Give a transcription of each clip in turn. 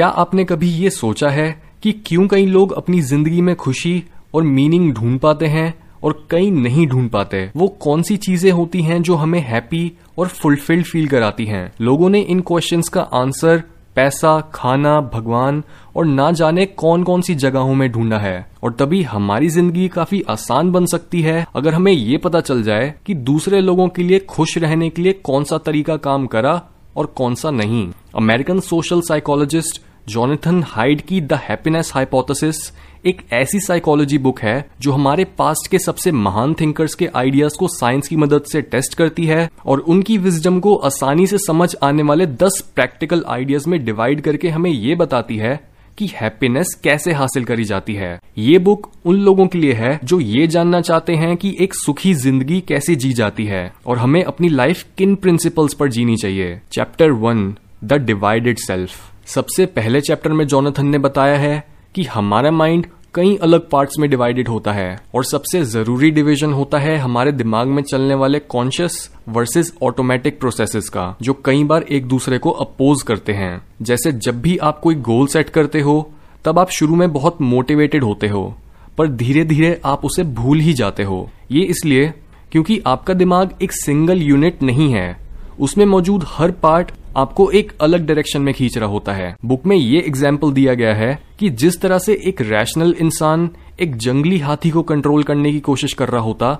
क्या आपने कभी ये सोचा है कि क्यों कई लोग अपनी ज़िंदगी में खुशी और मीनिंग ढूंढ पाते हैं और कई नहीं ढूंढ पाते? वो कौन सी चीज़ें होती हैं जो हमें हैप्पी और फुलफिल्ड फील कराती हैं? लोगों ने इन क्वेश्चंस का आंसर पैसा, खाना, भगवान और ना जाने कौन कौन सी जगहों में ढूंढा है। और तभी हमारी ज़िंदगी काफ़ी आसान बन सकती है अगर हमें ये पता चल जाए कि दूसरे लोगों के लिए खुश रहने के लिए कौन सा तरीका काम करा और कौन सा नहीं। American social psychologist Jonathan Haidt की द हैप्पीनेस हाइपोथेसिस एक ऐसी साइकोलॉजी बुक है जो हमारे पास्ट के सबसे महान थिंकर्स के आइडियाज़ को साइंस की मदद से टेस्ट करती है और उनकी विजडम को आसानी से समझ आने वाले 10 प्रैक्टिकल आइडियाज़ में डिवाइड करके हमें ये बताती है कि हैप्पीनेस कैसे हासिल करी जाती है। ये बुक उन लोगों के लिए है जो ये जानना चाहते हैं कि एक सुखी ज़िंदगी कैसे जी जाती है और हमें अपनी लाइफ किन प्रिंसिपल्स पर जीनी चाहिए। Chapter one the divided self सबसे पहले चैप्टर में जोनाथन ने बताया है कि हमारा माइंड कई अलग पार्ट्स में डिवाइडेड होता है और सबसे ज़रूरी डिवीज़न होता है हमारे दिमाग में चलने वाले कॉन्शियस वर्सेस ऑटोमेटिक प्रोसेसेस का, जो कई बार एक दूसरे को अपोज करते हैं। जैसे जब भी आप कोई गोल सेट करते हो, तब आप शुरू में बहुत मोटिवेटेड होते हो, पर धीरे धीरे आप उसे भूल ही जाते हो। ये इसलिए क्योंकि आपका दिमाग एक सिंगल यूनिट नहीं है, उसमें मौजूद हर पार्ट आपको एक अलग डायरेक्शन में खींच रहा होता है। बुक में ये एग्ज़ाम्पल दिया गया है कि जिस तरह से एक रैशनल इंसान एक जंगली हाथी को कंट्रोल करने की कोशिश कर रहा होता,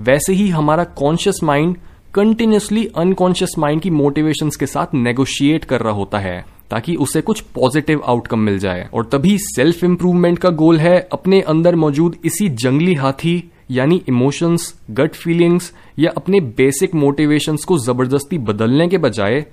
वैसे ही हमारा conscious mind continuously unconscious mind की मोटिवेशन के साथ नेगोशिएट कर रहा होता है, ताकि उसे कुछ पॉजिटिव आउटकम मिल जाए। और तभी सेल्फ इंप्रूवमेंट का गोल है अपने अंदर मौजूद इसी जंगली हाथी, यानी इमोशंस गट फीलिंग्स या अपने बेसिक मोटिवेशंस को ज़बरदस्ती बदलने के बजाय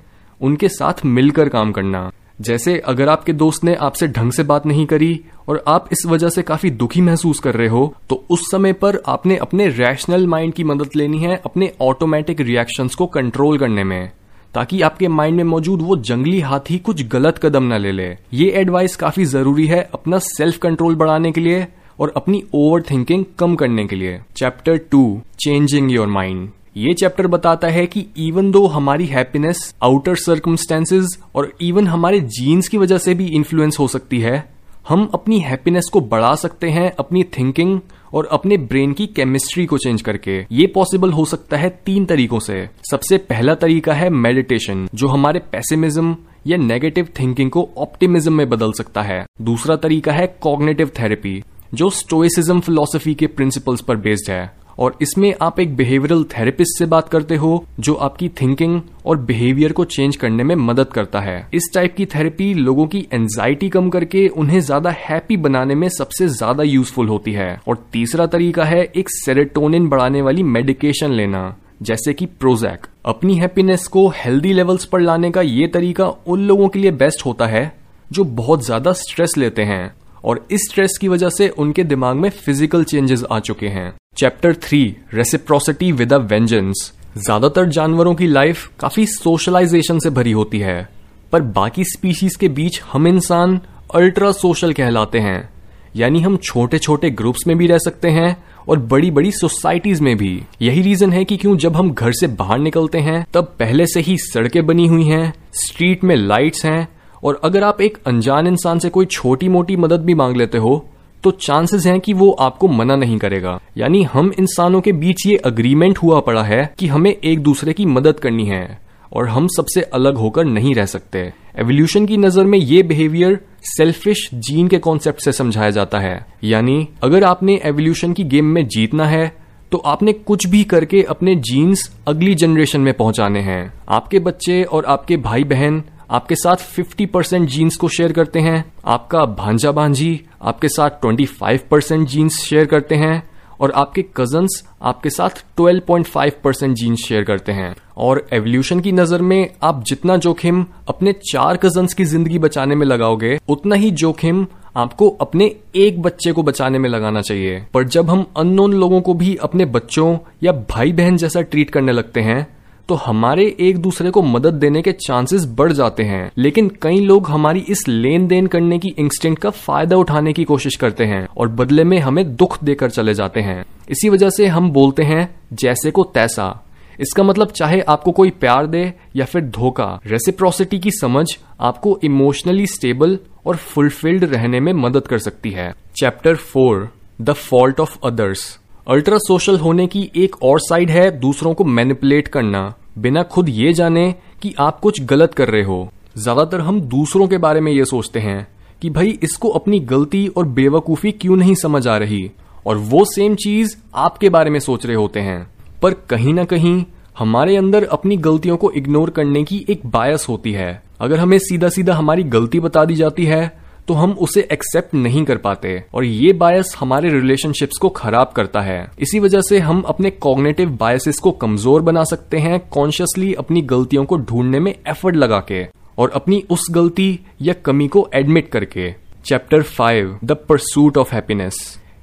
उनके साथ मिलकर काम करना। जैसे अगर आपके दोस्त ने आपसे ढंग से बात नहीं करी और आप इस वजह से काफ़ी दुखी महसूस कर रहे हो तो उस समय पर आपने अपने रैशनल माइंड की मदद लेनी है अपने ऑटोमेटिक रिएक्शंस को कंट्रोल करने में, ताकि आपके माइंड में मौजूद वो जंगली हाथी कुछ गलत कदम न ले ले। ये एडवाइस काफ़ी ज़रूरी है अपना सेल्फ कंट्रोल बढ़ाने के लिए और अपनी ओवर थिंकिंग कम करने के लिए। Chapter two changing your mind ये चैप्टर बताता है कि इवन दो हमारी हैप्पीनेस आउटर सर्कमस्टेंसेज और इवन हमारे जीन्स की वजह से भी इन्फ्लुएंस हो सकती है, हम अपनी हैप्पीनेस को बढ़ा सकते हैं अपनी थिंकिंग और अपने ब्रेन की केमिस्ट्री को चेंज करके। ये पॉसिबल हो सकता है तीन तरीकों से। सबसे पहला तरीका है मेडिटेशन जो हमारे पेसिमिज्म या नेगेटिव थिंकिंग को ऑप्टिमिज्म में बदल सकता है। दूसरा तरीका है कॉग्नेटिव थेरेपी जो स्टोइसिज्म फिलोसफी के प्रिंसिपल्स पर बेस्ड है। और इसमें आप एक बिहेवियरल थेरेपिस्ट से बात करते हो, जो आपकी थिंकिंग और बिहेवियर को चेंज करने में मदद करता है। इस टाइप की थेरेपी लोगों की एंजाइटी कम करके उन्हें ज़्यादा हैप्पी बनाने में सबसे ज़्यादा यूजफुल होती है। और तीसरा तरीका है एक सेरेटोनिन बढ़ाने वाली मेडिकेशन लेना, जैसे कि प्रोजैक अपनी हैप्पीनेस को हेल्दी लेवल्स पर लाने का ये तरीका उन लोगों के लिए बेस्ट होता है, जो बहुत ज़्यादा स्ट्रेस लेते हैं। और इस स्ट्रेस की वजह से उनके दिमाग में फ़िज़िकल चेंजेस आ चुके हैं। Chapter three reciprocity with a vengeance ज़्यादातर जानवरों की लाइफ काफ़ी सोशलाइजेशन से भरी होती है, पर बाकी स्पीशीज के बीच हम इंसान अल्ट्रा सोशल कहलाते हैं। यानी हम छोटे छोटे ग्रुप्स में भी रह सकते हैं और बड़ी बड़ी सोसाइटीज में भी। यही रीजन है कि क्यों जब हम घर से बाहर निकलते हैं, तब पहले से ही सड़कें बनी हुई हैं स्ट्रीट में लाइट्स हैं, और अगर आप एक अनजान इंसान से कोई छोटी मोटी मदद भी मांग लेते हो तो चांसेस हैं कि वो आपको मना नहीं करेगा। यानी हम इंसानों के बीच ये अग्रीमेंट हुआ पड़ा है कि हमें एक दूसरे की मदद करनी है और हम सबसे अलग होकर नहीं रह सकते। एवोल्यूशन की नज़र में ये बिहेवियर सेल्फिश जीन के कॉन्सेप्ट से समझाया जाता है। यानी अगर आपने एवोल्यूशन की गेम में जीतना है तो आपने कुछ भी करके अपने जीन्स अगली जनरेशन में पहुँचाने हैं। आपके बच्चे और आपके भाई बहन आपके साथ 50 परसेंट जीन्स को शेयर करते हैं। आपका भांजा भांजी आपके साथ 25 परसेंट जीन्स शेयर करते हैं और आपके कजन्स आपके साथ 12.5 परसेंट जीन्स शेयर करते हैं। और एवोल्यूशन की नज़र में आप जितना जोखिम अपने चार कजन्स की ज़िंदगी बचाने में लगाओगे, उतना ही जोखिम आपको अपने एक बच्चे को बचाने में लगाना चाहिए। पर जब हम अननोन लोगों को भी अपने बच्चों या भाई बहन जैसा ट्रीट करने लगते हैं तो हमारे एक दूसरे को मदद देने के चांसेस बढ़ जाते हैं। लेकिन कई लोग हमारी इस लेन देन करने की इंस्टेंट का फ़ायदा उठाने की कोशिश करते हैं और बदले में हमें दुख देकर चले जाते हैं। इसी वजह से हम बोलते हैं, जैसे को तैसा। इसका मतलब चाहे आपको कोई प्यार दे या फिर धोखा रेसिप्रोसिटी की समझ आपको इमोशनली स्टेबल और फुलफिल्ड रहने में मदद कर सकती है। Chapter four the fault of others ultra social होने की एक और साइड है, दूसरों को मैनिपुलेट करना। बिना खुद ये जाने कि आप कुछ गलत कर रहे हो। ज़्यादातर हम दूसरों के बारे में ये सोचते हैं कि भाई, इसको अपनी गलती और बेवकूफ़ी क्यों नहीं समझ आ रही? और वो सेम चीज़ आपके बारे में सोच रहे होते हैं। पर कहीं ना कहीं हमारे अंदर अपनी गलतियों को इग्नोर करने की एक बायस होती है। अगर हमें सीधा सीधा हमारी गलती बता दी जाती है तो हम उसे एक्सेप्ट नहीं कर पाते और ये बायस हमारे रिलेशनशिप्स को खराब करता है। इसी वजह से हम अपने कॉग्नेटिव बायसेस को कमज़ोर बना सकते हैं कॉन्शियसली अपनी गलतियों को ढूँढने में एफर्ट लगा के और अपनी उस गलती या कमी को एडमिट करके। Chapter five the pursuit of happiness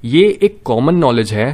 ये एक कॉमन नॉलेज है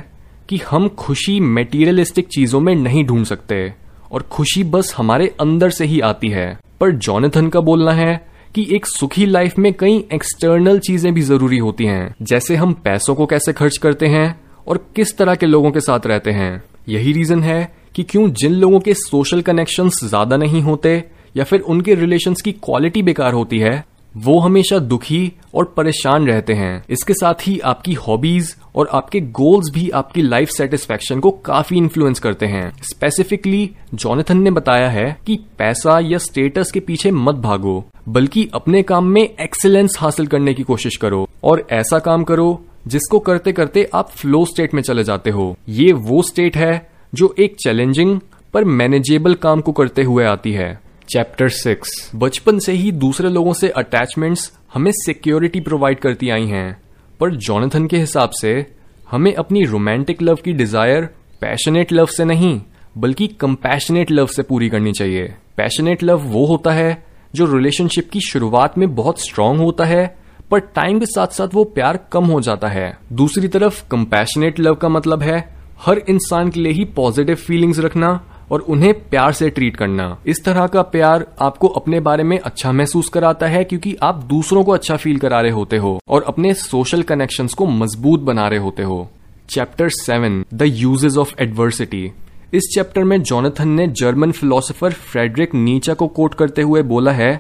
कि हम खुशी मेटीरियलिस्टिक चीज़ों में नहीं ढूंढ सकते और खुशी बस हमारे अंदर से ही आती है। पर जॉनथन का बोलना है कि एक सुखी लाइफ में कई एक्सटर्नल चीज़ें भी ज़रूरी होती हैं। जैसे हम पैसों को कैसे खर्च करते हैं और किस तरह के लोगों के साथ रहते हैं। यही रीजन है कि क्यों जिन लोगों के सोशल कनेक्शंस ज़्यादा नहीं होते या फिर उनके रिलेशंस की क्वालिटी बेकार होती है वो हमेशा दुखी और परेशान रहते हैं। इसके साथ ही आपकी हॉबीज और आपके गोल्स भी आपकी लाइफ सेटिस्फेक्शन को काफ़ी इन्फ्लुएंस करते हैं। स्पेसिफिकली जॉनथन ने बताया है कि पैसा या स्टेटस के पीछे मत भागो, बल्कि अपने काम में एक्सेलेंस हासिल करने की कोशिश करो और ऐसा काम करो जिसको करते करते आप फ्लो स्टेट में चले जाते हो। ये वो स्टेट है जो एक चैलेंजिंग पर मैनेजेबल काम को करते हुए आती है। चैप्टर सिक्स बचपन से ही दूसरे लोगों से अटैचमेंट्स हमें सिक्योरिटी प्रोवाइड करती आई हैं। पर जॉनथन के हिसाब से, हमें अपनी रोमांटिक लव की डिज़ायर पैशनेट लव से नहीं, बल्कि कंपैशनेट लव से पूरी करनी चाहिए। पैशनेट लव वो होता है जो रिलेशनशिप की शुरुआत में बहुत स्ट्रांग होता है, पर टाइम के साथ साथ वो प्यार कम हो जाता है। दूसरी तरफ़ कंपैशनेट लव का मतलब है, हर इंसान के लिए ही पॉजिटिव फीलिंग्स रखना और उन्हें प्यार से ट्रीट करना। इस तरह का प्यार आपको अपने बारे में अच्छा महसूस कराता है क्योंकि आप दूसरों को अच्छा फील करा रहे होते हो और अपने सोशल कनेक्शन को मज़बूत बना रहे होते हो। Chapter seven the uses of adversity इस चैप्टर में जॉनथन ने जर्मन फिलोसोफर फ्रेडरिक नीचा को कोट करते हुए बोला है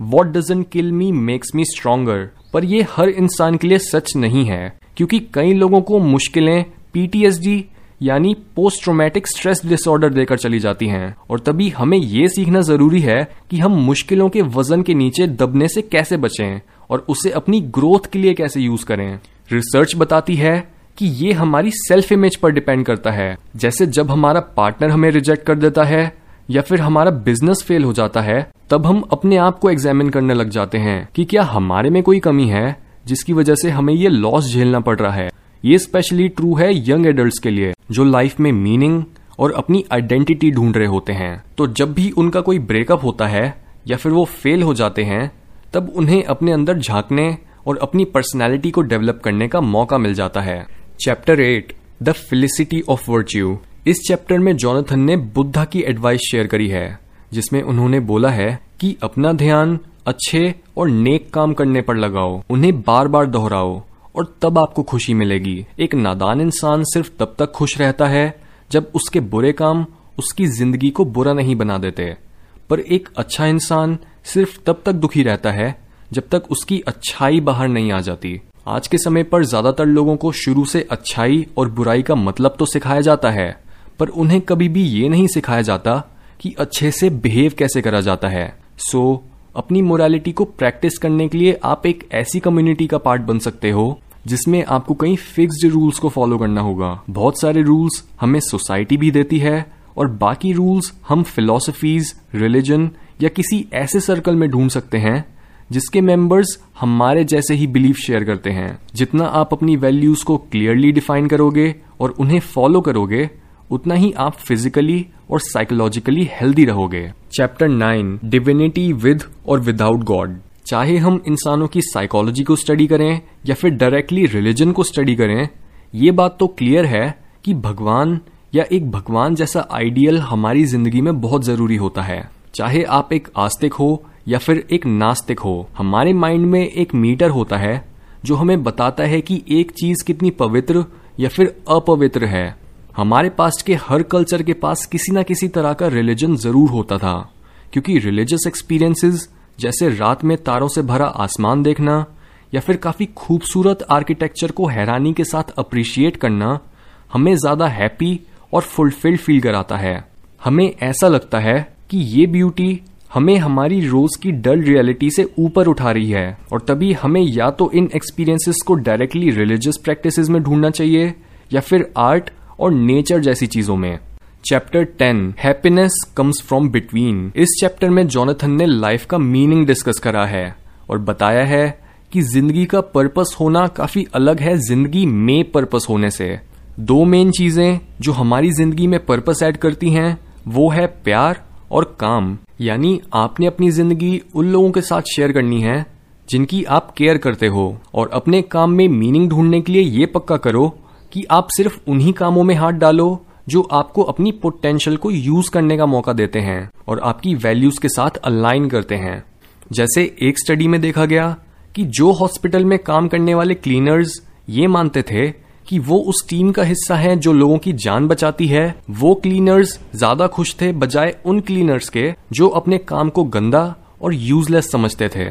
what doesn't kill me makes me stronger पर यह हर इंसान के लिए सच नहीं है, क्योंकि कई लोगों को मुश्किलें पीटीएसडी यानी पोस्ट ट्रोमेटिक स्ट्रेस डिसऑर्डर देकर चली जाती हैं। और तभी हमें ये सीखना ज़रूरी है कि हम मुश्किलों के वज़न के नीचे दबने से कैसे बचें और उसे अपनी ग्रोथ के लिए कैसे यूज़ करें। रिसर्च बताती है कि ये हमारी सेल्फ इमेज पर डिपेंड करता है। जैसे जब हमारा पार्टनर हमें रिजेक्ट कर देता है या फिर हमारा बिज़नेस फेल हो जाता है, तब हम अपने आप को एग्जामिन करने लग जाते हैं कि क्या हमारे में कोई कमी है जिसकी वजह से हमें ये लॉस झेलना पड़ रहा है। ये स्पेशली ट्रू है यंग एडल्ट के लिए, जो लाइफ में मीनिंग और अपनी आइडेंटिटी ढूंढ रहे होते हैं। तो जब भी उनका कोई ब्रेकअप होता है, या फिर वो फेल हो जाते हैं, तब उन्हें अपने अंदर झांकने और अपनी पर्सनैलिटी को डेवलप करने का मौका मिल जाता है। Chapter eight the felicity of virtue इस चैप्टर में जॉनथन ने बुद्धा की एडवाइस शेयर करी है, जिसमें उन्होंने बोला है कि अपना ध्यान अच्छे और नेक काम करने पर लगाओ। उन्हें बार बार दोहराओ। और तब आपको खुशी मिलेगी। एक नादान इंसान सिर्फ़ तब तक खुश रहता है जब उसके बुरे काम उसकी ज़िंदगी को बुरा नहीं बना देते। पर एक अच्छा इंसान सिर्फ़ तब तक दुखी रहता है जब तक उसकी अच्छाई बाहर नहीं आ जाती। आज के समय पर ज़्यादातर लोगों को शुरू से अच्छाई और बुराई का मतलब तो सिखाया जाता है पर उन्हें कभी भी ये नहीं सिखाया जाता कि अच्छे से बिहेव कैसे करा जाता है। सो so, अपनी मोरालिटी को प्रैक्टिस करने के लिए आप एक ऐसी कम्युनिटी का पार्ट बन सकते हो जिसमें आपको कई फिक्स्ड रूल्स को फॉलो करना होगा। बहुत सारे रूल्स हमें सोसाइटी भी देती है और बाकी रूल्स हम फिलोसफीज रिलीजन या किसी ऐसे सर्कल में ढूंढ सकते हैं, जिसके मेंबर्स हमारे जैसे ही बिलीफ शेयर करते हैं। जितना आप अपनी वैल्यूज़ को क्लियरली डिफाइन करोगे और उन्हें फॉलो करोगे, उतना ही आप फिजिकली और साइकोलॉजिकली हेल्दी रहोगे। चैप्टर नाइन डिविनिटी विद और विदाउट गॉड चाहे हम इंसानों की साइकोलॉजी को स्टडी करें या फिर डायरेक्टली रिलीजन को स्टडी करें, ये बात तो क्लियर है कि भगवान या एक भगवान जैसा आइडियल हमारी ज़िंदगी में बहुत ज़रूरी होता है। चाहे आप एक आस्तिक हो या फिर एक नास्तिक हो, हमारे माइंड में एक मीटर होता है जो हमें बताता है कि एक चीज़ कितनी पवित्र या फिर अपवित्र है। हमारे पास के हर कल्चर के पास किसी ना किसी तरह का रिलीजन ज़रूर होता था, क्योंकि रिलीजियस एक्सपीरियंसेस जैसे रात में तारों से भरा आसमान देखना, या फिर काफ़ी खूबसूरत आर्किटेक्चर को हैरानी के साथ अप्रिशिएट करना, हमें ज़्यादा हैप्पी और फुलफिल्ड फील कराता है। हमें ऐसा लगता है कि ये ब्यूटी हमें हमारी रोज की डल रियलिटी से ऊपर उठा रही है, और तभी हमें या तो इन एक्सपीरियंसेस को डायरेक्टली रिलीजियस प्रैक्टिसेस में ढूंढना चाहिए, या फिर आर्ट और नेचर जैसी चीज़ों में। Chapter ten happiness comes from between इस चैप्टर में जॉनथन ने लाइफ का मीनिंग डिस्कस करा है और बताया है कि ज़िंदगी का पर्पस होना काफ़ी अलग है ज़िंदगी में पर्पस होने से। दो मेन चीज़ें जो हमारी ज़िंदगी में पर्पस ऐड करती हैं, वो है प्यार और काम। यानी आपने अपनी ज़िंदगी उन लोगों के साथ शेयर करनी है, जिनकी आप केयर करते हो। और अपने काम में मीनिंग ढूँढने के लिए ये पक्का करो कि आप सिर्फ़ उन्हीं कामों में हाथ डालो जो आपको अपनी पोटेंशियल को यूज़ करने का मौका देते हैं और आपकी वैल्यूज़ के साथ अलाइन करते हैं। जैसे एक स्टडी में देखा गया कि जो हॉस्पिटल में काम करने वाले क्लीनर्स ये मानते थे कि वो उस टीम का हिस्सा है जो लोगों की जान बचाती है। वो क्लीनर्स ज़्यादा खुश थे बजाय उन क्लीनर्स के जो अपने काम को गंदा और यूजलेस समझते थे।